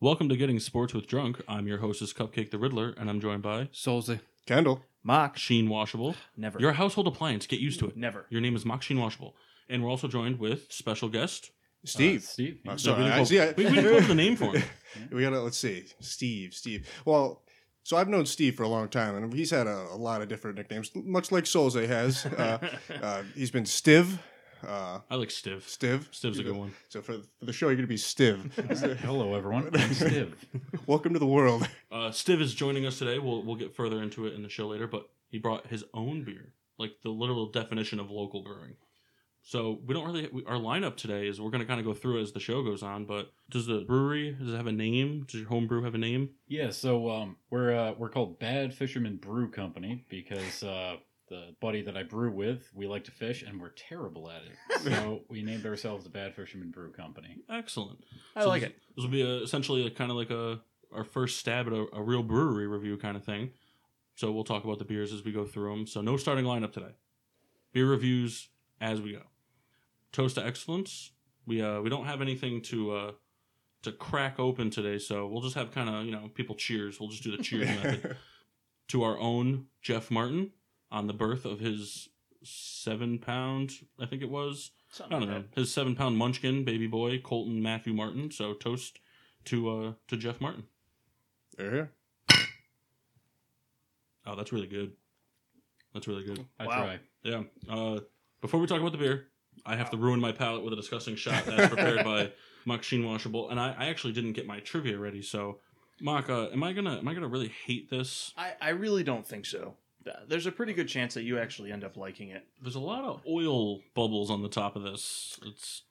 Welcome to Getting Sports with Drunk. I'm your hostess, Cupcake the Riddler, and I'm joined by Solzy. Kendal. Mock. Sheen Washable. Never. You're household appliance. Get used to it. Never. Your name is Mock Sheen Washable. And we're also joined with special guest. Steve. Uh, Steve. Oh, yeah. sorry, we, didn't I- come- see, I- we, we didn't come up with a name for him. we gotta let's see. Steve. Steve. Well, so I've known Steve for a long time, and he's had a, a lot of different nicknames, much like Solze has. Uh, uh, he's been Stiv. Uh, I like Stiv. Stiv. Stiv's a good one. So for, for the show, you're gonna be Stiv. Hello, everyone. I'm Steve. Welcome to the world. Uh, Stiv is joining us today. We'll we'll get further into it in the show later, but he brought his own beer, like the literal definition of local brewing. So we don't really we, our lineup today is we're going to kind of go through it as the show goes on. But does the brewery does it have a name? Does your home brew have a name? Yeah, so um, we're uh, we're called Bad Fisherman Brew Company because uh, the buddy that I brew with, we like to fish and we're terrible at it. So we named ourselves the Bad Fisherman Brew Company. Excellent. I So like this, it. This will be a, essentially a, kind of like a our first stab at a, a real brewery review kind of thing. So we'll talk about the beers as we go through them. So no starting lineup today. Beer reviews as we go. Toast to excellence. We uh we don't have anything to uh to crack open today, so we'll just have kind of you know people cheers. We'll just do the cheers method to our own Jeff Martin on the birth of his seven pound, I think it was. I don't know his seven pound munchkin baby boy Colton Matthew Martin. So toast to uh to Jeff Martin. They're. Oh, that's really good. That's really good. I Wow. try. Yeah. Uh, before we talk about the beer, I have to ruin my palate with a disgusting shot that's prepared by Mock Sheen Washable, and I, I actually didn't get my trivia ready. So, Mock, uh, am I gonna am I gonna really hate this? I, I really don't think so. There's a pretty good chance that you actually end up liking it. There's a lot of oil bubbles on the top of this. It's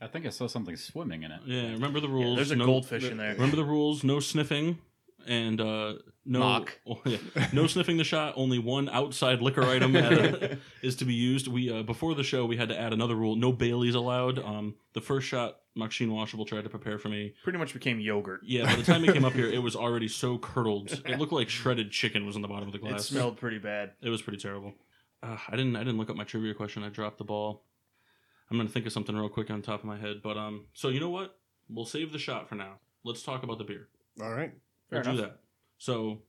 I think I saw something swimming in it. yeah. Remember the rules. there's a No- goldfish in there. Remember the rules. No sniffing. And uh, no, oh, yeah. no sniffing the shot. Only one outside liquor item at- is to be used. We uh, before the show we had to add another rule: no Bailey's allowed. Um, the first shot Maxine Washable tried to prepare for me. Pretty much became yogurt. Yeah, by the time it came up here, it was already so curdled. It looked like shredded chicken was on the bottom of the glass. It smelled pretty bad. It was pretty terrible. Uh, I didn't. I didn't look up my trivia question. I dropped the ball. I'm gonna think of something real quick on top of my head. But um, so you know what? We'll save the shot for now. Let's talk about the beer. All right. We'll Fair do that. So,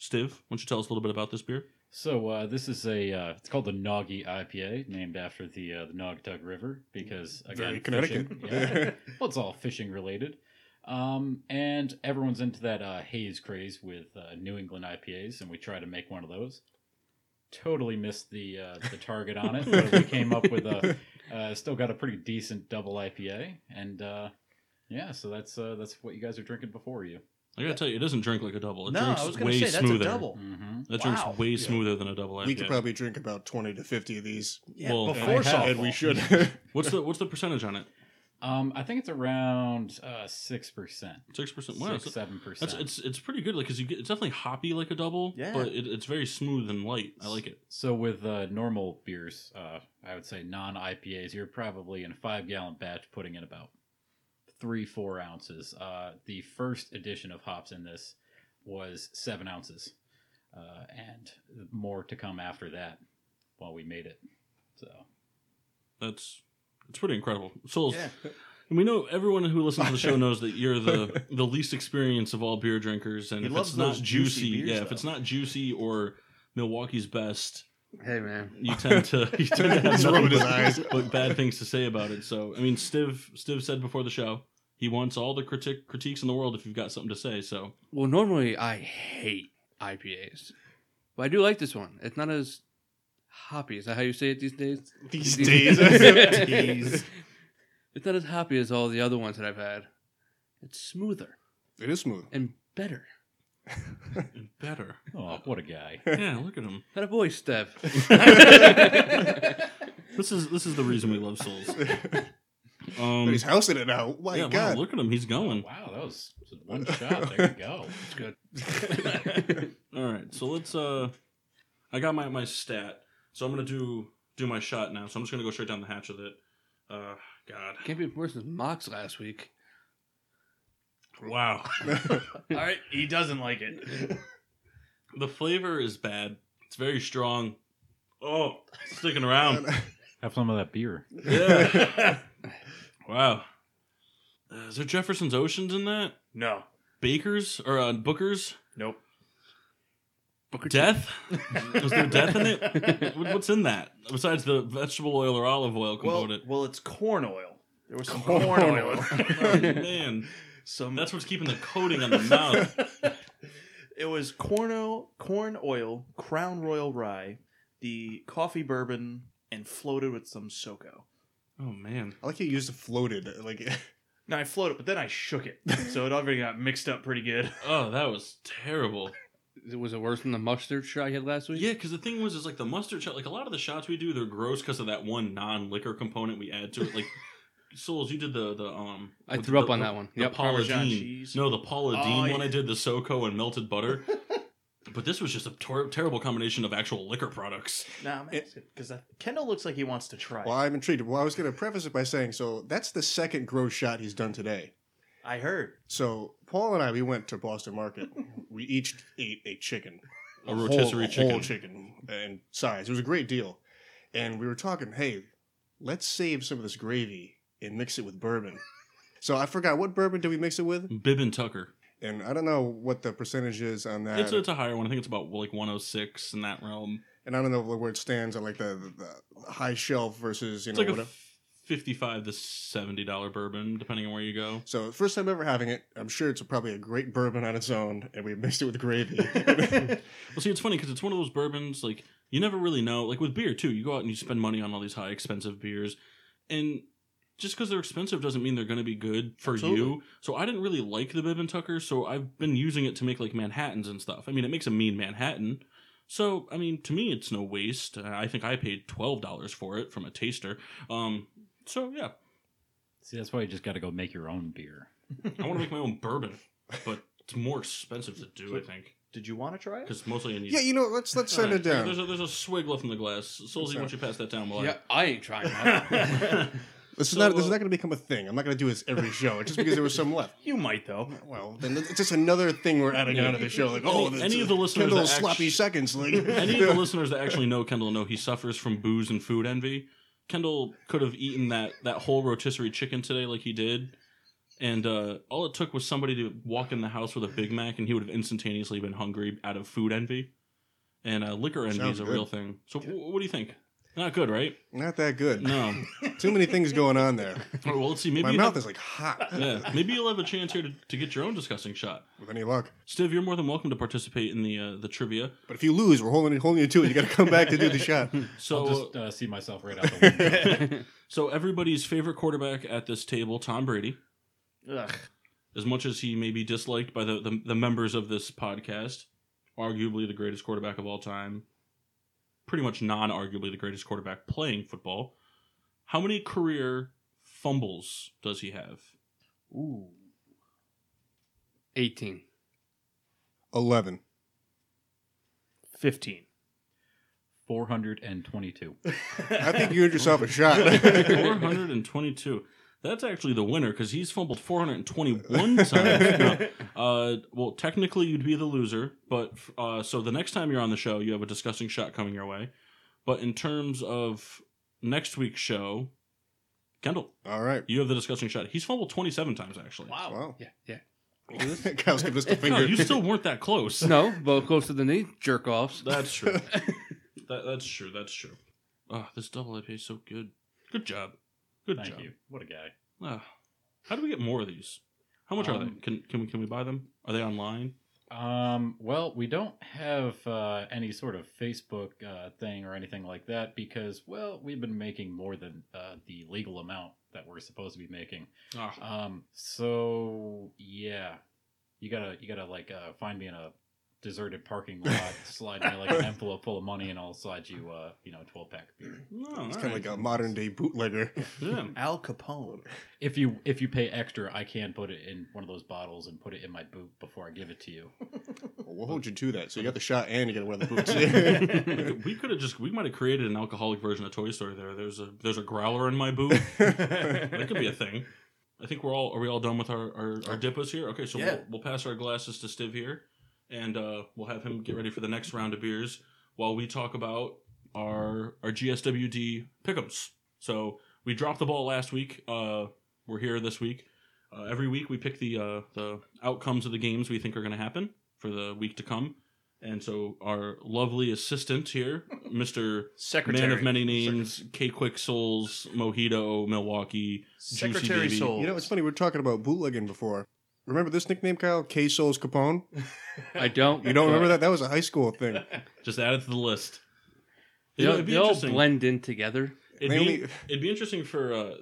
Stiv, why don't you tell us a little bit about this beer? So uh, this is a uh, it's called the Noggy IPA, named after the uh, the Naugatuck River because again, Very Connecticut. fishing. Yeah. well, it's all fishing related. Um, and everyone's into that uh, haze craze with uh, New England IPAs, and we try to make one of those. Totally missed the uh, the target on it, but we came up with a uh, still got a pretty decent double IPA, and uh, yeah, so that's uh, that's what you guys are drinking before you. I gotta tell you, it doesn't drink like a double. It no, drinks I was gonna way say that's smoother. a double. Mm-hmm. That drinks way Yeah. smoother than a double IPA. We could probably drink about 20 to 50 of these. Yeah, Well, before I softball. And we should. What's the what's the percentage on it? Um, I think it's around uh, six percent, Six percent. Wow, seven percent. it's it's pretty good. Like, cause you get it's definitely hoppy like a double. Yeah. But it, it's very smooth and light. I like it. So with uh, normal beers, uh, I would say non IPAs, you're probably in a five gallon batch putting in about three four ounces. Uh, the first edition of hops in this was seven ounces, uh, and more to come after that while we made it. So That's it's pretty incredible. Souls. Yeah. And we know everyone who listens to the show knows that you're the the least experienced of all beer drinkers, and He if loves it's not juicy juicy, beers, yeah, if it's not juicy or Milwaukee's best, Hey man. you tend to you tend to have He's nothing but, but bad things to say about it. So I mean, Stiv Stiv said before the show he wants all the critic critiques in the world if you've got something to say. So Well, normally I hate IPAs, but I do like this one. It's not as hoppy. Is that how you say it these days? These These- days. It's not as hoppy as all the other ones that I've had. It's smoother it is smooth. and better. And better. oh, what a guy! Yeah, look at him. Had a boy, Steph. This is this is the reason we love Souls. Um, He's housing it now. My yeah, wow, God. look at him. He's going. Wow, that was one shot. There you go. It's good. All right, so let's. uh I got my my stat, so I'm gonna do do my shot now. So I'm just gonna go straight down the hatch with it. Uh, God, Can't be worse than Mox last week. wow. All right, he doesn't like it. the flavor is bad. It's very strong. Oh, sticking around. Have some of that beer. Yeah. Wow. Uh, is there Jefferson's Oceans in that? No. Baker's or uh, Booker's Nope. Booker death? Is there death in it? What's in that besides the vegetable oil or olive oil Well, component? well, it's corn oil. There was some Corn corn, oil. oil. oh, man, some that's what's keeping the coating on the mouth. it was corn oil, corn oil, Crown Royal rye, the coffee bourbon, and floated with some SoCo. Oh man, I like how you used the floated. Like Now I floated, but then I shook it, so it already got mixed up pretty good. oh that was terrible. Was it worse than the mustard shot you had last week? Yeah, because the thing was, is like the mustard shot. Like a lot of the shots we do, they're gross because of that one non-liquor component we add to it. Like Souls, you did the the um. I with threw up on the- that one. The Yep. Paula Parmesan Deen. cheese. No, the Paula Oh, Deen yeah. one I did the SoCo and melted butter. But this was just a tor- terrible combination of actual liquor products. Nah, because Kendal looks like he wants to try. well, I'm intrigued. Well, I was going to preface it by saying, so that's the second gross shot he's done today. I heard. So Paul and I, we went to Boston Market. we each ate a chicken, A rotisserie whole, chicken. whole chicken, and size. It was a great deal. And we were talking, hey, let's save some of this gravy and mix it with bourbon. So I forgot what bourbon did we mix it with, Bib and Tucker. And I don't know what the percentage is on that. It's, it's a higher one. I think it's about like 106 in that realm. and I don't know where it stands on like the, the, the high shelf versus you It's know like a whatever. 55 to 70 dollar bourbon, depending on where you go. So first time ever having it. I'm sure it's probably a great bourbon on its own, and we mixed it with gravy. Well, see, it's funny because it's one of those bourbons like you never really know. Like with beer too, you go out and you spend money on all these high expensive beers, and just because they're expensive doesn't mean they're going to be good for Absolutely. you. So I didn't really like the Bib and Tucker, so I've been using it to make like Manhattans and stuff. I mean, it makes a mean Manhattan. So I mean, to me, it's no waste. Uh, I think I paid twelve dollars for it from a taster. Um, so yeah, See, that's why you just got to go make your own beer. I want to make my own bourbon, but it's more expensive to do. I think Did you want to try it? because mostly I need. yeah, you know, let's let's send it down. There's a, there's a swig left in the glass. Solzy, why don't you pass that down? While Yeah, I ain't trying that. This is not this is uh, not going to become a thing. I'm not going to do this every show just because there was some left. You might though. Well, then it's just another thing we're adding Yeah. onto the show. Like, oh, any of the listeners Kendal's that sloppy seconds. Like, any of the listeners that actually know Kendal know he suffers from booze and food envy. Kendal could have eaten that that whole rotisserie chicken today like he did. And uh, all it took was somebody to walk in the house with a Big Mac, and he would have instantaneously been hungry out of food envy. And uh, liquor envy Sounds is a good. real thing. So, w- what do you think? Not good, right? not that good. No. Too many things going on there. All right, well, let's see. Maybe My you mouth have- is like hot. yeah, maybe you'll have a chance here to, to get your own disgusting shot. With any luck. Stiv, you're more than welcome to participate in the uh, the trivia. But if you lose, we're holding holding you to it. You got to come back to do the shot. So, I'll just uh, see myself right out the window. so everybody's favorite quarterback at this table, Tom Brady. Ugh. As much as he may be disliked by the, the, the members of this podcast, arguably the greatest quarterback of all time, pretty much non arguably the greatest quarterback playing football. How many career fumbles does he have? Ooh. 18. Eleven. Fifteen. 422. I think you earned yourself a shot. 422. That's actually the winner because he's fumbled 421 times. No, uh, well, technically, you'd be the loser, but uh, so the next time you're on the show, you have a disgusting shot coming your way. But in terms of next week's show, Kendal, All right. you have the disgusting shot. He's fumbled 27 times, actually. Wow. Yeah, yeah. Kyle's giving us the No, finger. you still weren't that close. No, but closer than these jerk offs. That's true. that, that's true. That's true. Oh, this double IPA is so good. Good job. Good Thank job. you. What a guy. Ah, how do we get more of these? How much are they? Um, Can can we can we buy them? Are they online? Um, well, we don't have uh, any sort of Facebook uh, thing or anything like that because, well, we've been making more than uh, the legal amount that we're supposed to be making. Ah, Um, so yeah, you gotta you gotta like uh, find me in a deserted parking lot, slide me like an envelope full of money, and I'll slide you uh, you know a twelve pack of beer. no, It's kind of right. like a modern day bootlegger. yeah. Al Capone. If you if you pay extra, I can put it in one of those bottles and put it in my boot before I give it to you. Well, we'll hold you to that. So you got the shot and you got to wear the boots. we could- we could have just we might have created an alcoholic version of Toy Story. There, there's a there's a growler in my boot. that could be a thing. I think we're all are we all done with our our, our dippas here? Okay, so Yeah. we'll, we'll pass our glasses to Stiv here, and uh, we'll have him get ready for the next round of beers while we talk about our our GSWD pick'ems. So we dropped the ball last week. Uh, we're here this week. Uh, every week we pick the uh, the outcomes of the games we think are going to happen for the week to come. And so our lovely assistant here, Mr. Secretary. Man of Many Names, K Quick Souls, Mojito, Milwaukee, Juicy Secretary Baby. Souls. You know, it's funny. We were talking about bootlegging before. Remember this nickname, Kyle? K Souls Capone. I don't. You don't remember that? That was a high school thing. Just add it to the list. They, You know, all- it'd be they all interesting. blend in together. It'd Mainly- be, it'd be interesting for uh,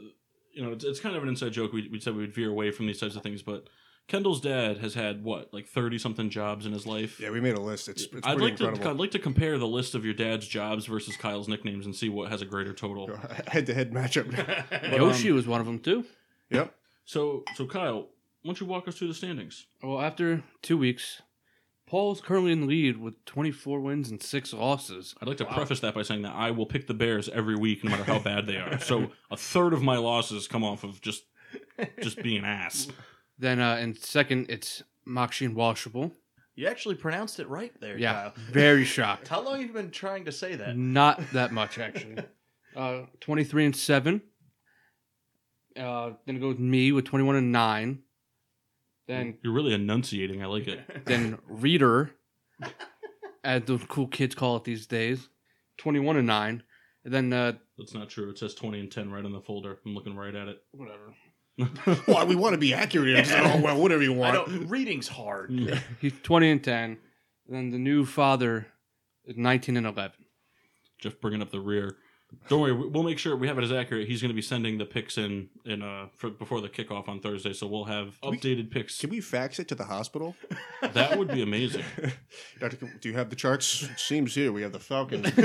you know, it's, it's kind of an inside joke. We, we said we'd veer away from these types of things, but Kendal's dad has had what, like thirty something jobs in his life. Yeah, we made a list. It's, it's I'd pretty like incredible. to I'd like to compare the list of your dad's jobs versus Kyle's nicknames and see what has a greater total. Head to head matchup. But, Yoshi um, was one of them too. yep. so so Kyle, why don't you walk us through the standings? Well, after two weeks, Paul's currently in the lead with 24 wins and six losses. I'd like to preface that by saying that I will pick the Bears every week, no matter how bad they are. So a third of my losses come off of just just being an ass. Then uh, in second, it's Moxie and Washable. You actually pronounced it right there, Yeah, Kyle. very shocked. How long have you been trying to say that? Not that much actually. Uh, 23 and seven. Uh, then it goes me with 21 and nine. Then You're really enunciating. I like it. then Reader, as the cool kids call it these days, 21 and nine. And then uh, That's not true. It says 20 and 10 right on the folder. I'm looking right at it. whatever. Well, we want to be accurate. It's, oh, well, whatever you I want. don't. Reading's hard. He's 20 and 10. And then the new father is 19 and 11. Jeff bringing up the rear. Don't worry, we- we'll make sure we have it as accurate. He's going to be sending the picks in in uh for, before the kickoff on Thursday, so we'll have we- updated picks. Can we fax it to the hospital? That would be amazing. Doctor, do you have the charts? It seems here we have the Falcons. Too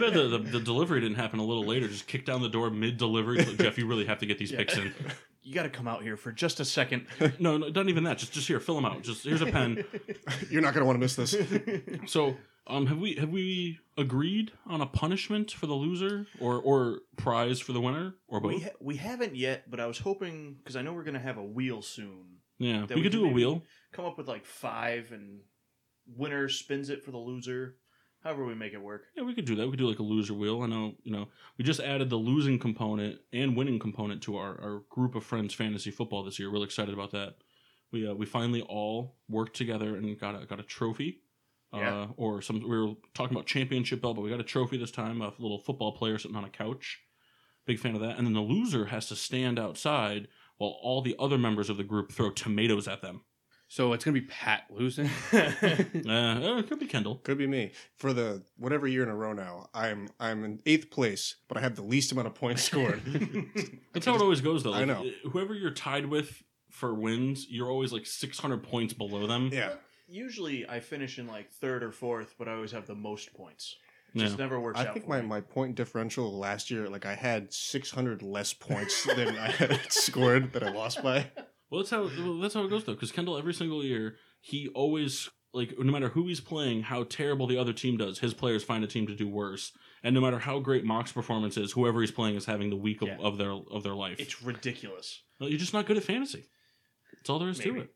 bad the, the, the delivery didn't happen a little later. Just kick down the door mid delivery. Jeff, you really have to get these picks in. You got to come out here for just a second. No, no, not even that. Just just here, fill them out. Just here's a pen. You're not going to want to miss this. So, um, have we have we agreed on a punishment for the loser or or prize for the winner or both? we ha- we haven't yet, but I was hoping because I know we're gonna have a wheel soon. yeah, we we could do a wheel. Come up with like five, and winner spins it for the loser. However, we make it work. Yeah, we could do that. We could do like a loser wheel. I know, you know, we just added the losing component and winning component to our, our group of friends fantasy football this year. Really excited about that. We uh, we finally all worked together and got a got a trophy. Yeah. Uh, or some we were talking about championship belt, but we got a trophy this time. A little football player sitting on a couch. Big fan of that. And then the loser has to stand outside while all the other members of the group throw tomatoes at them. So it's going to be Pat losing. Uh, it could be Kendal. Could be me. For the whatever year in a row now, I'm I'm in eighth place, but I have the least amount of points scored. That's how it always goes, though. I know. Whoever you're tied with for wins, you're always like 600 points below them. yeah. Usually, I finish in like third or fourth, but I always have the most points. Yeah. Just never works I out. I think for my, me. my point differential last year, like I had 600 less points than I had scored that I lost by. Well, that's how well, that's how it goes though. Because Kendal, every single year, he always like no matter who he's playing, how terrible the other team does, his players find a team to do worse. And no matter how great Mock's performance is, whoever he's playing is having the week of, Yeah. of their of their life. it's ridiculous. Well, you're just not good at fantasy. That's all there is to it.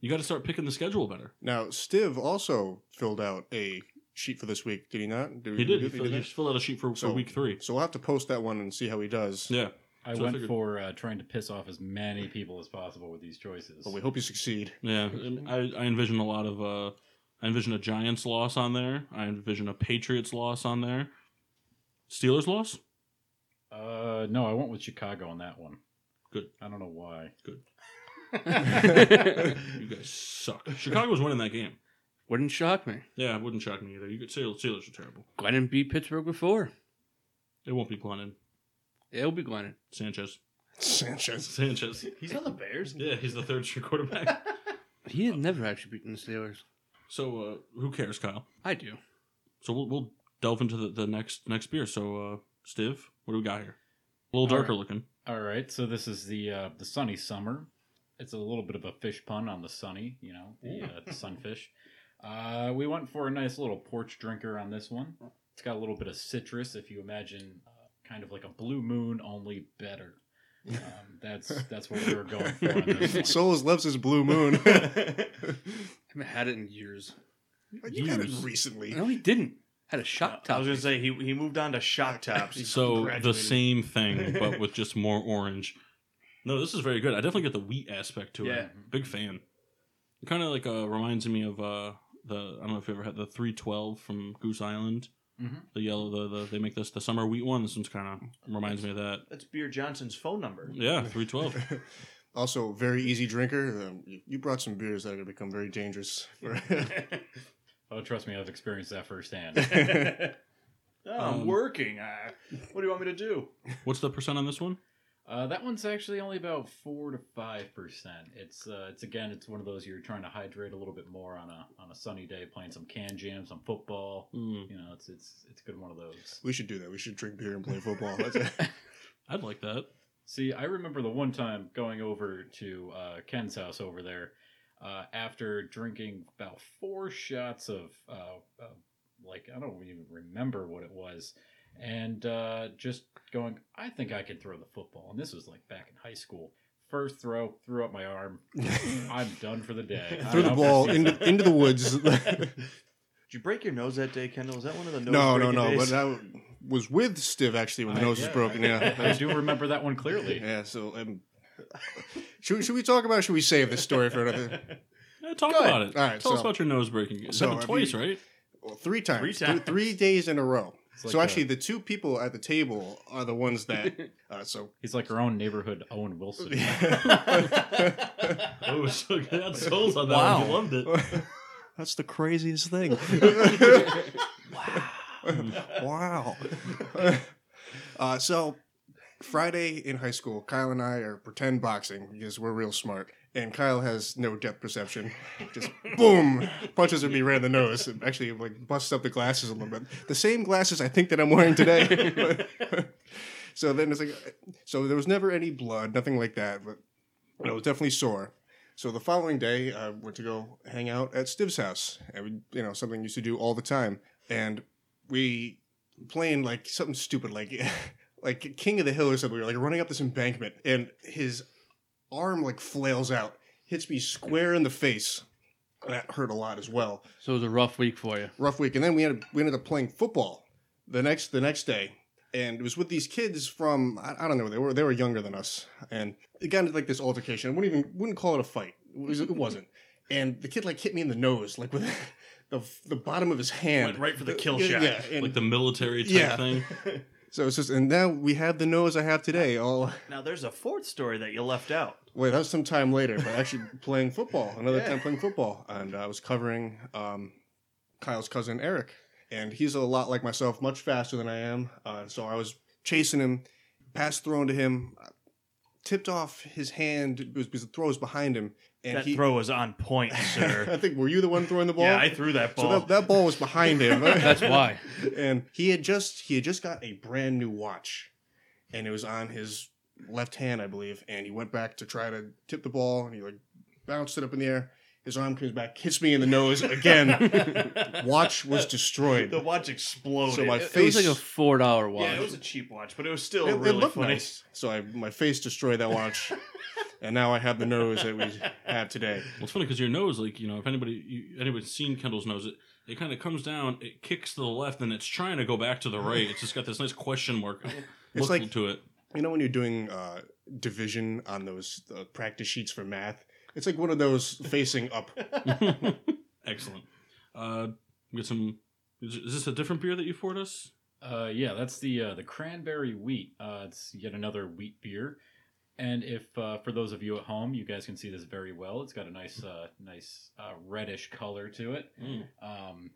You got to start picking the schedule better. Now, Stiv also filled out a sheet for this week, did he not? Did He did. He do- filled, he that? filled out a sheet for, So- for week three. So we'll have to post that one and see how he does. Yeah. I So went figured- for uh, trying to piss off as many people as possible with these choices. But we hope you succeed. Yeah, I, I envision a lot of. Uh, I envision a Giants loss on there. I envision a Patriots loss on there. Steelers loss. Uh, no, I went with Chicago on that one. Good. I don't know why. Good. you guys suck. Chicago's winning that game. Wouldn't shock me. Yeah, it wouldn't shock me either. You could Steelers, Steelers are terrible. Glennon beat Pittsburgh before. It won't be Glennon. It'll be Glennon. Sanchez. Sanchez. Sanchez. He's on the Bears. Yeah, he's the third string quarterback. He had never actually beaten the Steelers. so uh, who cares, Kyle? I do. So we'll, we'll delve into the, the next next beer. So uh, Stiv, what do we got here? A little darker right. looking. All right, so this is the uh, the sunny summer. It's a little bit of a fish pun on the sunny, you know, the, uh, the sunfish. Uh, we went for a nice little porch drinker on this one. It's got a little bit of citrus. If you imagine, uh, kind of like a blue moon, only better. Um, that's that's what we were going for. On this one. Souls loves his blue moon. I haven't had it in years. you had it Years. recently. No, he didn't. Had a shock top. I was gonna say he he moved on to shock tops. So the Graduated. same thing, but with just more orange. No, this is very good. I definitely get the wheat aspect to Yeah. it. Big fan. It kind of like uh, reminds me of uh, the I don't know if you ever had the three twelve from Goose Island. Mhm. The yellow, the, the they make this the summer wheat one. This one's kind of reminds me of that. That's Beer Johnson's phone number. Yeah, three twelve. Also, very easy drinker. Um, you, you brought some beers that are going to become very dangerous. For Oh, trust me, I've experienced that firsthand. Oh, I'm Um, working. Uh, what do you want me to do? What's the percent on this one? Uh, that one's actually only about four to five percent. It's uh, it's again, it's one of those you're trying to hydrate a little bit more on a on a sunny day, playing some can jam, some football. Mm, You know, it's it's it's good one of those. we should do that. We should drink beer and play football. That's it. I'd like that. See, I remember the one time going over to uh, Ken's house over there uh, after drinking about four shots of, uh, uh, like, I don't even remember what it was, and uh, just going, I think I can throw the football. And this was like back in high school. First throw, threw up my arm. I'm done for the day. Threw the ball into, into the woods. Did you break your nose that day, Kendal? Was that one of the nose no, no, no. days? But I was with Stiv actually when the I- nose yeah, was broken. I, Yeah. I do remember that one clearly. Yeah, so um, should, we- should we talk about? it or Should we save this story for another? Yeah, talk Go ahead. about it. All right, Tell us about your nose breaking. It's so twice, you- right? Well, three times. Three Th- times. three days in a row. It's like so a- actually, the two people at the table are the ones that. Uh, so. He's like our own neighborhood Owen Wilson. Oh, so good. Souls on that Wow. one. You loved it. That's the craziest thing. wow. uh, so Friday in high school, Kyle and I are pretend boxing because we're real smart. And Kyle has no depth perception. Just boom, punches me right in the nose. It actually like busts up the glasses a little bit. The same glasses I think that I'm wearing today. so then it's like, so there was never any blood, nothing like that, but it was definitely sore. So the following day, I went to go hang out at Stiv's house, you know, something I used to do all the time. And we playing like something stupid, like like King of the Hill or something. We were like running up this embankment, and his arm like flails out, hits me square in the face. That hurt a lot as well. So it was a rough week for you. Rough week, and then we had we ended up playing football the next the next day, and it was with these kids from I, I don't know they were they were younger than us, and it got into like this altercation. I wouldn't even wouldn't call it a fight. It, was, it wasn't. And the kid like hit me in the nose, like with the the bottom of his hand, Went right for the kill yeah, shot. Yeah, and Like the military type Yeah. thing. so it's just, and now we have the nose I have today. All Now there's a fourth story that you left out. wait, that was some time later, but actually playing football. Another Yeah. time playing football, and I was covering um, Kyle's cousin Eric, and he's a lot like myself, much faster than I am. Uh, so I was chasing him, pass thrown to him, tipped off his hand it was because the throw was behind him, and that he. throw was on point, sir. I think were you the one throwing the ball? yeah, I threw that ball. So that, that ball was behind him. That's why. and he had just he had just got a brand new watch, and it was on his left hand, I believe. And he went back to try to tip the ball, and he like bounced it up in the air. His arm comes back, hits me in the nose again. watch was destroyed. the watch exploded. So my it, It was like a four dollar watch. yeah, it was a cheap watch, but it was still It, it really looked funny. nice. So I my face destroyed that watch, and now I have the nose that we have today. Well, it's funny because your nose, like you know, if anybody you, anybody's seen Kendal's nose, it it kind of comes down, it kicks to the left, and it's trying to go back to the right. It's just got this nice question mark look like- to it. You know when you're doing uh, division on those uh, practice sheets for math, it's like one of those facing up. Excellent. Uh, we got some. Is is this a different beer that you poured us? Uh, yeah, that's the uh, the cranberry wheat. Uh, it's yet another wheat beer. And if uh, for those of you at home, you guys can see this very well. It's got a nice, uh, nice uh, reddish color to it. Mm. Um,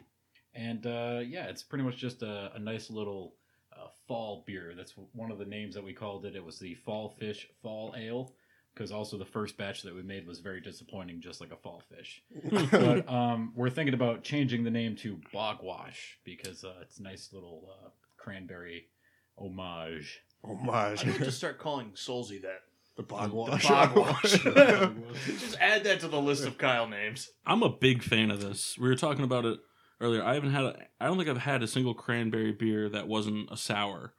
and uh, yeah, it's pretty much just a, a nice little uh, fall beer. That's one of the names that we called it. It was the Fall Fish Fall Ale because also the first batch that we made was very disappointing, just like a fall fish. but um, we're thinking about changing the name to Bogwash because uh, it's a nice little uh, cranberry homage. Homage. I need to start calling Solzy that. The bog The. Bogwash. Just add that to the list of Kyle names. I'm a big fan of this. We were talking about it earlier. I haven't had. A, I don't think I've had a single cranberry beer that wasn't a sour,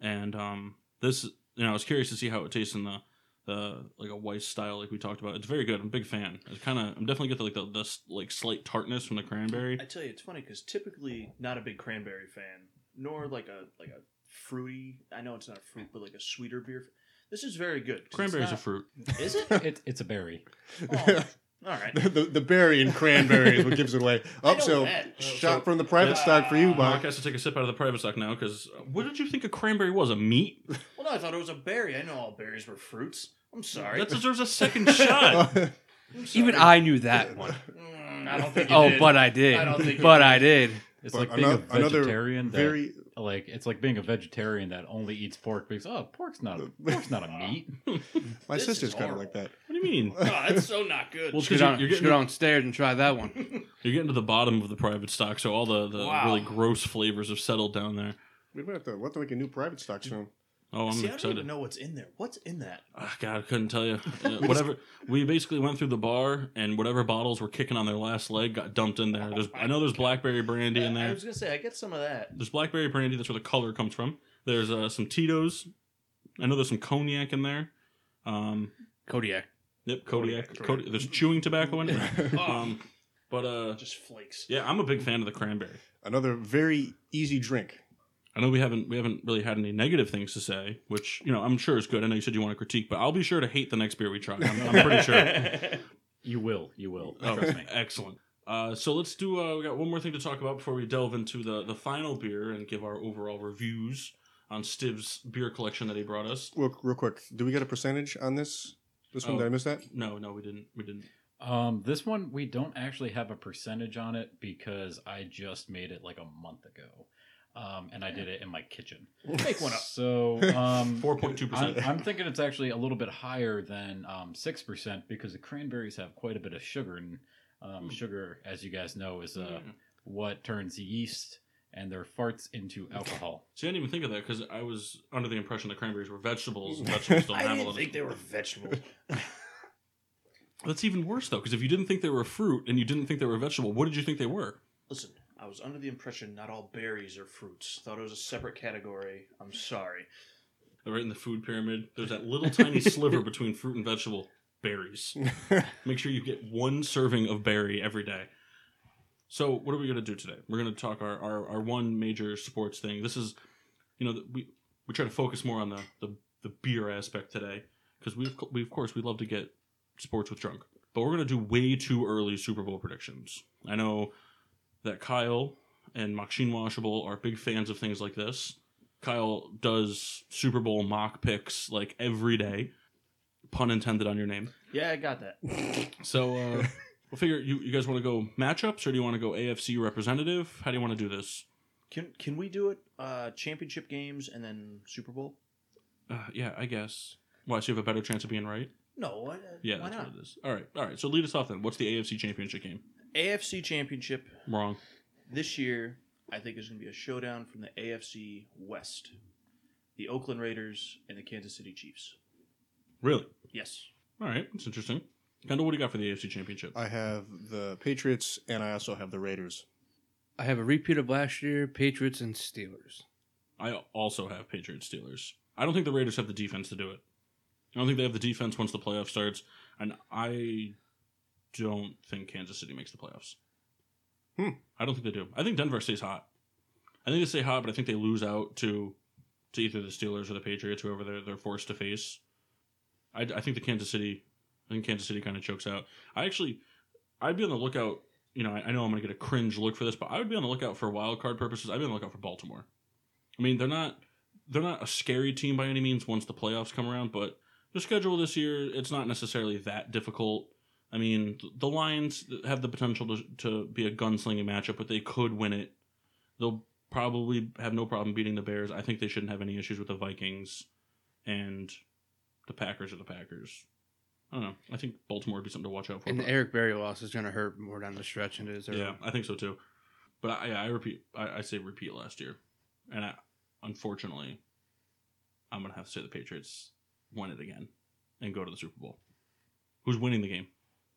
and um, this. You know, I was curious to see how it tastes in the the like a Weiss style, like we talked about. It's very good. I'm a big fan. It's kind of. I'm definitely get the, like the, the like slight tartness from the cranberry. I tell you, it's funny because typically not a big cranberry fan, nor like a like a fruity. I know it's not a fruit, but like a sweeter beer. This is very good. it's Cranberry's a fruit. Is it? It, it's a berry. Oh, all right. the, the, the berry and cranberry is what gives it away. I Oh, so that. shot from the private stock for you, Mark Mark. has to take a sip out of the private stock now because what did you think a cranberry was? A meat? Well, no, I thought it was a berry. I know all berries were fruits. I'm sorry. That deserves a second shot. Even. I knew that one. Mm, I don't think. You Oh, did. but I did. I don't think you but did. I did. It's But like being ano- a another vegetarian that very like it's like being a vegetarian that only eats pork because oh pork's not a, pork's not a meat. my This sister's kind of horrible. like that. What do you mean? Oh, that's so not good. Well, Just because you're, down, you're just getting go downstairs and try that one. you're getting to the bottom of the private stock, so all the, the Wow. really gross flavors have settled down there. We might have to, we'll have to make a new private stock soon. Oh, I'm See, I don't excited. even know what's in there. What's in that? Ah, God, I couldn't tell you. Uh, whatever. We basically went through the bar, and whatever bottles were kicking on their last leg got dumped in there. There's, I know there's blackberry brandy in there. I was gonna say I get some of that. There's blackberry brandy. That's where the color comes from. There's uh, some Tito's. I know there's some cognac in there. Um, Kodiak. yep, Kodiak. Kodiak, Kodiak. There's chewing tobacco in it. Oh, Um, but uh, just flakes. yeah, I'm a big fan of the cranberry. Another very easy drink. I know we haven't we haven't really had any negative things to say, which you know I'm sure is good. I know you said you want to critique, but I'll be sure to hate the next beer we try. I'm, I'm pretty sure. You will, you will. Oh, Trust me. excellent. Uh, so let's do. Uh, we got one more thing to talk about before we delve into the the final beer and give our overall reviews on Stiv's beer collection that he brought us. Real, real quick, do we get a percentage on this? This one, Oh. did I miss that? No, no, we didn't. We didn't. Um, this one we don't actually have a percentage on it because I just made it like a month ago, um, and I did it in my kitchen. Make one up. So um, Four point two I'm, percent. I'm thinking it's actually a little bit higher than um, 6% because the cranberries have quite a bit of sugar. And um, Hmm. sugar, as you guys know, is uh, Yeah. what turns yeast and their farts into alcohol. See, I didn't even think of that because I was under the impression that cranberries were vegetables. And vegetables don't I have didn't think they were vegetables. That's even worse though, because if you didn't think they were a fruit and you didn't think they were a vegetable, what did you think they were? Listen, I was under the impression not all berries are fruits. Thought it was a separate category. I'm sorry. Oh, right in the food pyramid, there's that little tiny sliver between fruit and vegetable. Berries. Make sure you get one serving of berry every day. So, what are we going to do today? We're going to talk our, our, our one major sports thing. This is, you know, we we try to focus more on the the, the beer aspect today because we we of course we love to get sports with drunk, but we're going to do way too early Super Bowl predictions. I know that Kyle and Machine Washable are big fans of things like this. Kyle does Super Bowl mock picks like every day. Pun intended on your name. Yeah, I got that. So uh, we'll figure. You, you guys want to go matchups or do you want to go AFC representative? How do you want to do this? Can can we do it? Uh, championship games and then Super Bowl? Uh, yeah, I guess. Why? So you have a better chance of being right? No. Uh, Yeah, Why that's not? what it is. All right, all right. So lead us off then. What's the AFC championship game? AFC Championship Wrong. this year, I think is going to be a showdown from the AFC West. The Oakland Raiders and the Kansas City Chiefs. Really? Yes. All right, that's interesting. Kendal, what do you got for the AFC championship? I have the Patriots, and I also have the Raiders. I have a repeat of last year Patriots and Steelers. I also have Patriots Steelers. I don't think the Raiders have the defense to do it. I don't think they have the defense once the playoff starts, and I don't think Kansas City makes the playoffs. Hmm. I don't think they do. I think Denver stays hot. I think they stay hot, but I think they lose out to to either the Steelers or the Patriots, whoever they're they're forced to face. I, I think the Kansas City, I think Kansas City kind of chokes out. I actually, I'd be on the lookout. You know, I, I know I'm going to get a cringe look for this, but I would be on the lookout for wild card purposes. I'd be on the lookout for Baltimore. I mean, they're not they're not a scary team by any means once the playoffs come around, but the schedule this year it's not necessarily that difficult. I mean, the Lions have the potential to, to be a gunslinging matchup, but they could win it. They'll probably have no problem beating the Bears. I think they shouldn't have any issues with the Vikings, and the Packers are the Packers. I don't know. I think Baltimore would be something to watch out for. And the Eric Berry loss is going to hurt more down the stretch than it is. early. yeah, I think so too. But I, I repeat, I, I say repeat last year, and I, unfortunately, I'm gonna have to say the Patriots win it again and go to the Super Bowl. Who's winning the game?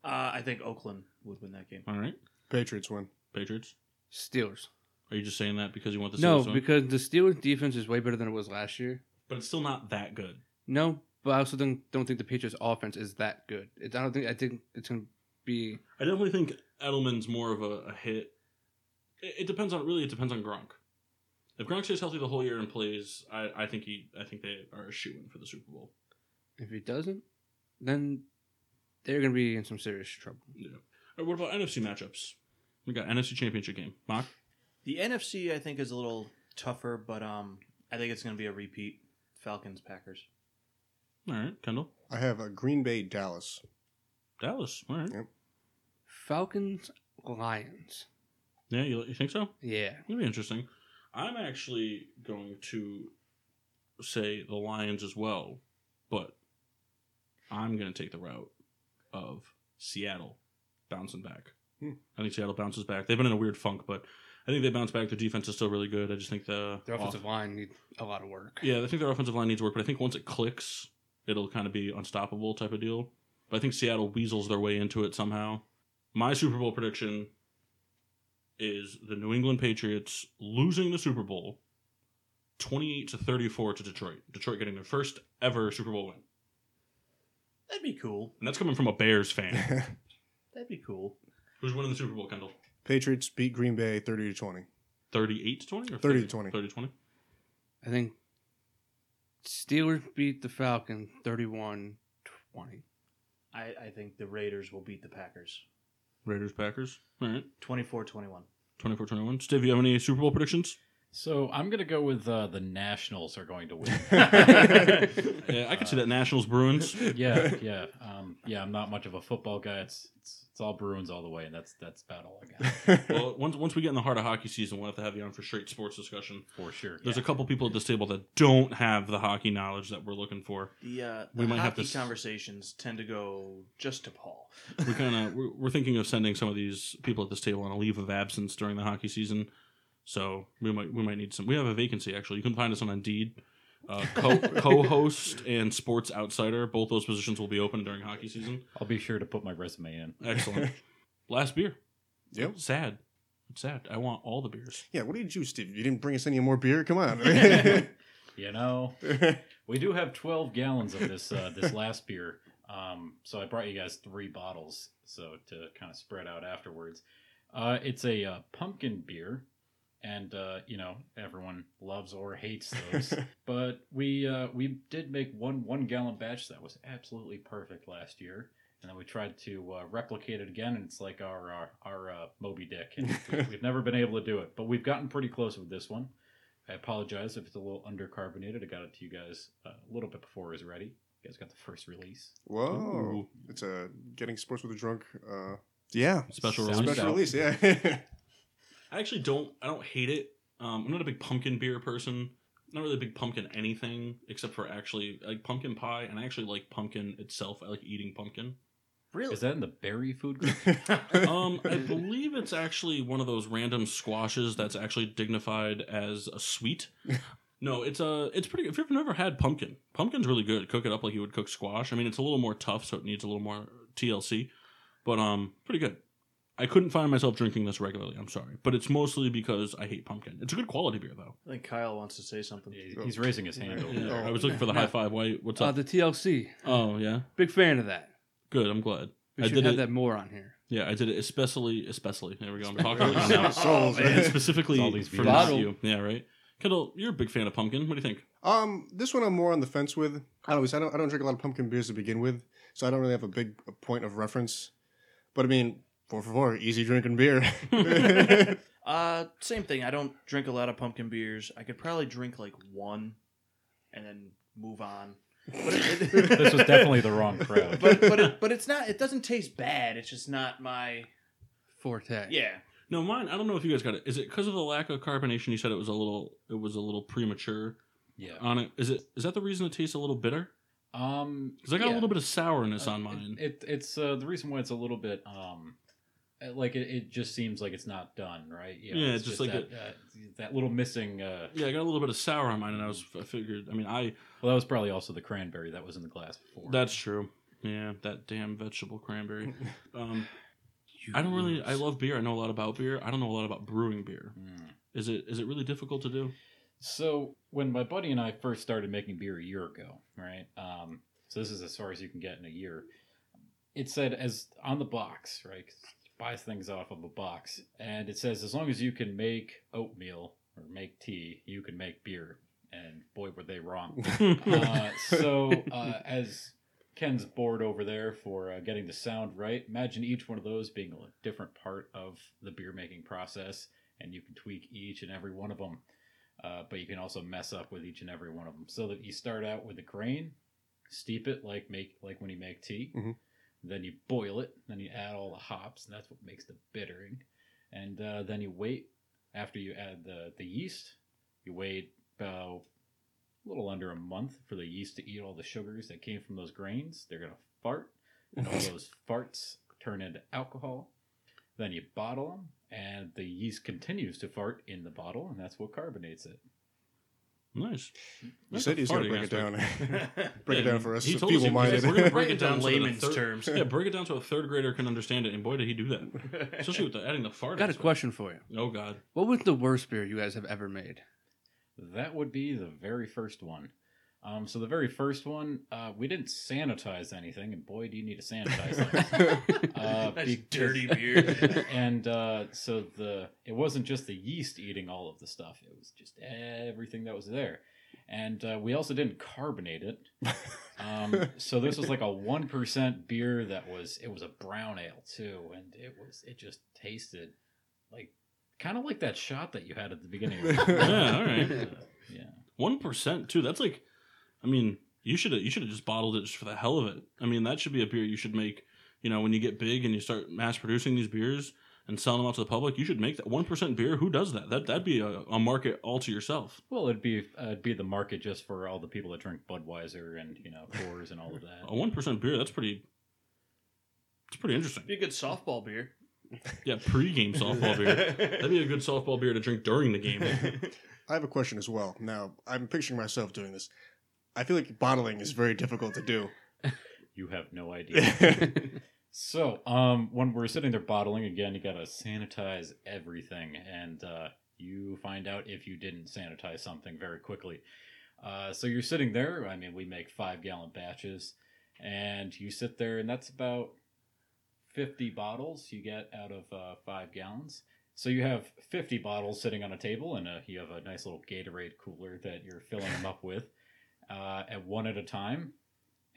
Uh, I think Oakland would win that game. All right, Patriots win. Patriots. Steelers. Are you just saying that because you want the No, Steelers to win? because the Steelers defense is way better than it was last year. but it's still not that good. No, but I also don't, don't think the Patriots offense is that good. It's, I don't think I think it's going to be I definitely think Edelman's more of a, a hit. It, it depends on really. It depends on Gronk. If Gronk stays healthy the whole year and plays, I, I think he, I think they are a shoe in for the Super Bowl. If he doesn't, then they're going to be in some serious trouble. Yeah. Or what about NFC matchups? We got NFC Championship game. Mock. The NFC I think is a little tougher, but um, I think it's going to be a repeat. Falcons Packers. All right, Kendal. I have a Green Bay Dallas. Dallas. All right. Yep. Falcons, Lions. Yeah, you, you think so? Yeah. That'd be interesting. I'm actually going to say the Lions as well, but I'm going to take the route of Seattle bouncing back. Hmm. I think Seattle bounces back. They've been in a weird funk, but I think they bounce back. Their defense is still really good. I just think the Their offensive off- line need a lot of work. yeah, I think their offensive line needs work, but I think once it clicks, it'll kind of be unstoppable type of deal. But I think Seattle weasels their way into it somehow. My Super Bowl prediction is the New England Patriots losing the Super Bowl 28 to 34 to Detroit. Detroit getting their first ever Super Bowl win. That'd be cool. And that's coming from a Bears fan. That'd be cool. Who's winning the Super Bowl, Kendal? Patriots beat Green Bay 30 to 20. 38 to 20 or 30 to 20. 30 to 20. I think Steelers beat the Falcons 31 20. I, I think the Raiders will beat the Packers. Raiders Packers. All right. 24-21. 24 21. Steve, you have any Super Bowl predictions? So I'm gonna go with uh, the Nationals are going to win. yeah, I could see that Nationals Bruins. yeah, yeah, um, yeah. I'm not much of a football guy. It's it's, it's all Bruins all the way, and that's that's about all I got well, once once we get in the heart of hockey season, we'll have to have you on for straight sports discussion. for sure. There's yeah. a couple people at this table that don't have the hockey knowledge that we're looking for. The, uh, We the might have hockey to s- conversations tend to go just to Paul. We kind of we're, we're thinking of sending some of these people at this table on a leave of absence during the hockey season. So we might we might need some. We have a vacancy actually. You can find us on Indeed. Uh, co- co-host and sports outsider. Both those positions will be open during hockey season. I'll be sure to put my resume in. Excellent. Last beer. Yep. Sad. It's sad. I want all the beers. Yeah, what did you, Steve? You didn't bring us any more beer? Come on. You know, we do have 12 gallons of this uh, this last beer. Um, so I brought you guys three bottles, so to kind of spread out afterwards. Uh, it's a uh, pumpkin beer, and uh, you know everyone loves or hates those. but we uh, we did make one one gallon batch that was absolutely perfect last year, and then we tried to uh, replicate it again, and it's like our our, our uh, Moby Dick, and we- we've never been able to do it. But we've gotten pretty close with this one. I apologize if it's a little undercarbonated. I got it to you guys uh, a little bit before it was ready. You guys got the first release. Whoa. Ooh. It's a getting sports with a drunk. Uh, yeah. Special Sounds release. Special out. release, yeah. I actually don't. I don't hate it. Um, I'm not a big pumpkin beer person. Not really a big pumpkin anything except for actually I like pumpkin pie, and I actually like pumpkin itself. I like eating pumpkin. Really? Is that in the berry food group? Um, I believe it's actually one of those random squashes that's actually dignified as a sweet. No, it's a it's pretty. If you've never had pumpkin, pumpkin's really good. Cook it up like you would cook squash. I mean, it's a little more tough, so it needs a little more TLC, but um, pretty good. I couldn't find myself drinking this regularly. I'm sorry, but it's mostly because I hate pumpkin. It's a good quality beer though. I think Kyle wants to say something. He- He's raising his hand over Yeah, there. I was looking for the high five. White, what's Uh, up? the TLC. oh yeah, Big fan of that. good. I'm glad. We I should did have it- that more on here. Yeah, I did it especially, especially. There we go. I'm talking about now. Souls. And specifically all these for not you. Yeah, right. Kendal, you're a big fan of pumpkin. What do you think? Um, this one I'm more on the fence with. I don't, I don't, I don't drink a lot of pumpkin beers to begin with, so I don't really have a big point of reference. But I mean, four for four, easy drinking beer. Uh, same thing. I don't drink a lot of pumpkin beers. I could probably drink like one, and then move on. But it, This was definitely the wrong crowd. but but it, but it's not. It doesn't taste bad. It's just not my. Forte. Yeah. No, mine. I don't know if you guys got it. Is it because of the lack of carbonation? You said it was a little. It was a little premature yeah. on it. Is it? Is that the reason it tastes a little bitter? Um, Because I got a little bit of sourness Uh, on mine. It, it's uh, the reason why it's a little bit um, like it, it just seems like it's not done right. You Yeah, it's just like that, uh, that little missing. Uh, yeah, I got a little bit of sour on mine, and I was. I figured. I mean, I. well, that was probably also the cranberry that was in the glass before. That's true. Yeah, that damn vegetable cranberry. Um, I don't really. I love beer. I know a lot about beer. I don't know a lot about brewing beer. Mm. Is it? Is it really difficult to do? So when my buddy and I first started making beer a year ago, right? Um, so this is as far as you can get in a year. It said as on the box, right? Buys things off of a box, and it says as long as you can make oatmeal or make tea, you can make beer. and boy, were they wrong. uh, so, uh, as Ken's board over there for uh, getting the sound right, imagine each one of those being a different part of the beer making process, and you can tweak each and every one of them. Uh, but you can also mess up with each and every one of them. So that you start out with the grain, steep it like make like when you make tea. Mhm. Then you boil it. Then you add all the hops, and that's what makes the bittering. And uh, then you wait after you add the the yeast. You wait about a little under a month for the yeast to eat all the sugars that came from those grains. They're gonna fart, and all those farts turn into alcohol. Then you bottle them, and the yeast continues to fart in the bottle, and that's what carbonates it. Nice. You That's said the he's going to farting break it down. aspect. break it down for us, he told us he- feeble-minded. We're gonna break Break it it down down so that a layman's third- terms. Yeah, break it down so a third grader can understand it. And boy, did he do that. Especially with the, adding the fart. Got a aspect. question for you. Oh God. What was the worst beer you guys have ever made? That would be the very first one. Um, so the very first one, uh, we didn't sanitize anything, and boy, do you need to sanitize things. Uh, Nice because- dirty beer. and uh, so the it wasn't just the yeast eating all of the stuff; it was just everything that was there. And uh, we also didn't carbonate it. Um, so this was like a one percent beer that was it was a brown ale too, and it was it just tasted like kind of like that shot that you had at the beginning. Of the Yeah, all right. Uh, yeah. One percent too. That's like, I mean, you should have you should have just bottled it just for the hell of it. I mean, that should be a beer you should make. You know, when you get big and you start mass producing these beers and selling them out to the public, you should make that one percent beer. Who does that? That that'd be a, a market all to yourself. Well, it'd be uh, it'd be the market just for all the people that drink Budweiser and you know Coors and all of that. A one percent beer. That's pretty. It's pretty interesting. Be a good softball beer. Yeah, pre-game softball beer. That'd be a good softball beer to drink during the game. I have a question as well. Now, I'm picturing myself doing this. I feel like bottling is very difficult to do. You have no idea. So, um, when we're sitting there bottling again, you gotta sanitize everything, and uh, you find out if you didn't sanitize something very quickly. Uh, so you're sitting there. I mean, we make five gallon batches, and you sit there, and that's about fifty bottles you get out of uh, five gallons. So you have fifty bottles sitting on a table, and uh, you have a nice little Gatorade cooler that you're filling them up with, uh, at one at a time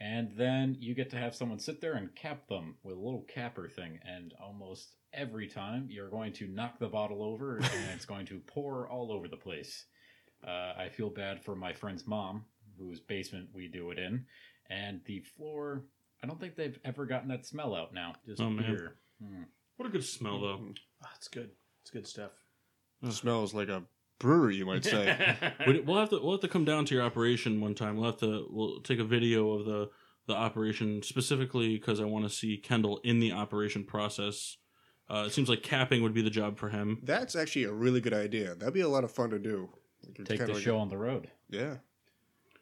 and then you get to have someone sit there and cap them with a little capper thing and almost every time you're going to knock the bottle over and it's going to pour all over the place uh, i feel bad for my friend's mom whose basement we do it in and the floor i don't think they've ever gotten that smell out now just Oh, man. beer Hmm. What a good smell though. Ah, it's good. It's good stuff. It smells like a brewery, you might say. We- We'll have to we'll have to come down to your operation one time. We'll have to we'll take a video of the the operation specifically because I want to see Kendal in the operation process. Uh, it seems like capping would be the job for him. That's actually a really good idea. That'd be a lot of fun to do. It's take kinda the like show a- on the road yeah.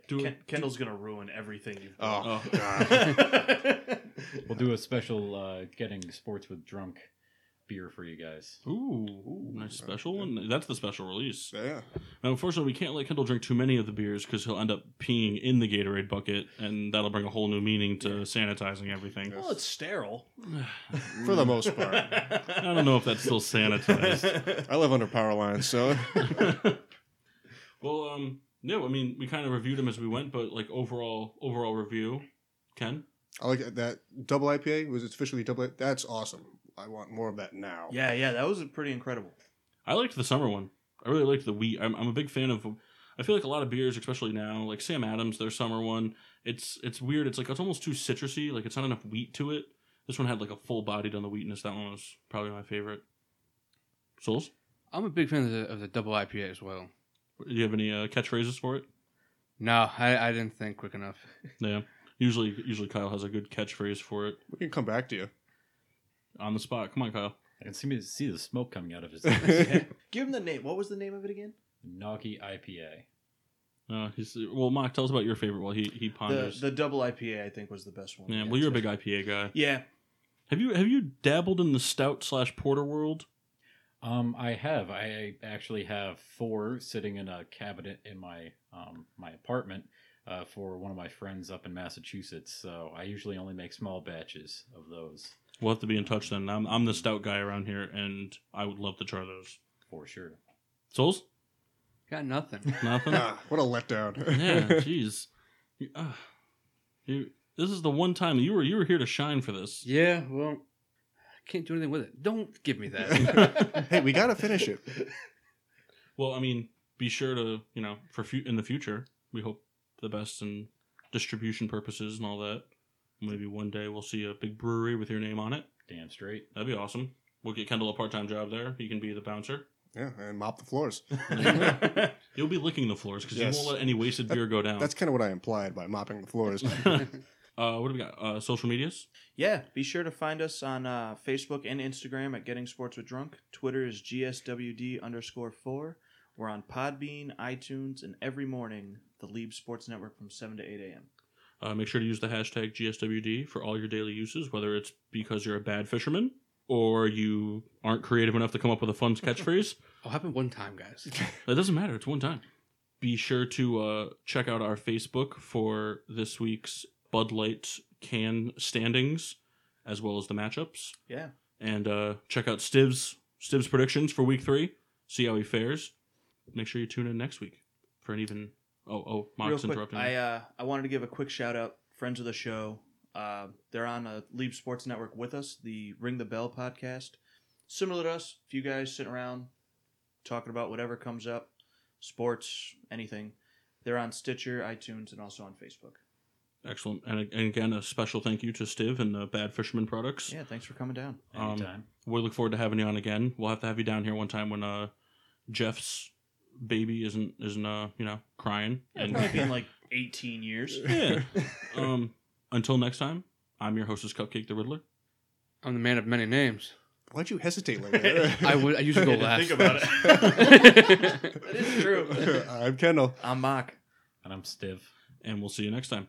Do Ken- Kendal's gonna ruin everything you've Oh, Oh. God. we'll do a special uh, getting sports with drunk beer for you guys Ooh, nice special one. That's the special release. yeah. Now, unfortunately, we can't let Kendal drink too many of the beers because he'll end up peeing in the Gatorade bucket, and that'll bring a whole new meaning to sanitizing everything. well, it's sterile. For the most part. I don't know if that's still sanitized. I live under power lines, so well, um, no, I mean, we kind of reviewed them as we went, but like overall, overall review, Ken. I like that double IPA. Was it officially double? That's awesome. I want more of that now. yeah, yeah, that was pretty incredible. I liked the summer one. I really liked the wheat. I'm, I'm a big fan of. I feel like a lot of beers, especially now, like Sam Adams, their summer one. It's it's weird. It's like it's almost too citrusy. Like it's not enough wheat to it. This one had like a full bodied on the wheatness. That one was probably my favorite. Souls, I'm a big fan of the, of the double IPA as well. do you have any uh, catchphrases for it? No, I, I didn't think quick enough. Yeah. Usually, usually Kyle has a good catchphrase for it We can come back to you. On the spot. Come on, Kyle. i can see me see the smoke coming out of his Give him the name. What was the name of it again? Noggy ipa Uh, he's well, Mark. Tell us about your favorite while he he The ponders. the double IPA, I think, was the best one. yeah, well, you're a big IPA guy. Yeah, Have you have you dabbled in the stout slash porter world? Um, I have. I actually have four sitting in a cabinet in my um, my apartment uh, for one of my friends up in Massachusetts. So I usually only make small batches of those We'll have to be in touch then. I'm I'm the stout guy around here, and I would love to try those. for sure. Souls? Got nothing. Nothing. Ah, what a letdown. yeah, jeez. You- ah, you- this is the one time you were you were here to shine for this. Yeah, well, I can't do anything with it. Don't give me that. hey, we gotta finish it. Well, I mean, be sure to you know for fu- in the future, we hope the best in distribution purposes and all that. Maybe one day we'll see a big brewery with your name on it. Damn straight. That'd be awesome. We'll get Kendal a part time job there. He can be the bouncer. Yeah, and mop the floors. You'll be licking the floors because Yes. you won't let any wasted beer go down. That's kind of what I implied by mopping the floors. uh, what do we got? Uh, social medias. Yeah, be sure to find us on uh, Facebook and Instagram at Getting Sports with Drunk. Twitter is GSWD underscore four. We're on Podbean, iTunes, and every morning, the LEEIB Sports Network from 7 to 8 a.m. Uh, make sure to use the hashtag GSWD for all your daily uses, whether it's because you're a bad fisherman or you aren't creative enough to come up with a fun catchphrase. oh, happened one time, guys. It doesn't matter. It's one time. Be sure to uh, check out our Facebook for this week's Bud Light can standings, as well as the matchups, Yeah. and uh, check out Stiv's Stiv's predictions for Week Three. See how he fares. Make sure you tune in next week for an even. Oh, oh, Real Mark's quick, interrupting. I uh, I wanted to give a quick shout out, friends of the show. Uh, they're on a Leap Sports Network with us, the Ring the Bell podcast. Similar to us, a few guys sitting around talking about whatever comes up, sports, anything. They're on Stitcher, iTunes, and also on Facebook. Excellent, and, and again, a special thank you to Stiv and the Bad Fisherman Products. Yeah, thanks for coming down. Um, Anytime. We look forward to having you on again. We'll have to have you down here one time when uh, Jeff's baby isn't isn't uh you know crying. Yeah, it's and probably been like 18 years. yeah. Um. Until next time, I'm your hostess, Cupcake the Riddler. I'm the man of many names. Why'd you hesitate like that? I would. I usually go last. Think about it. it. that is true. I'm Kendal. I'm Mock. And I'm stiff. And we'll see you next time.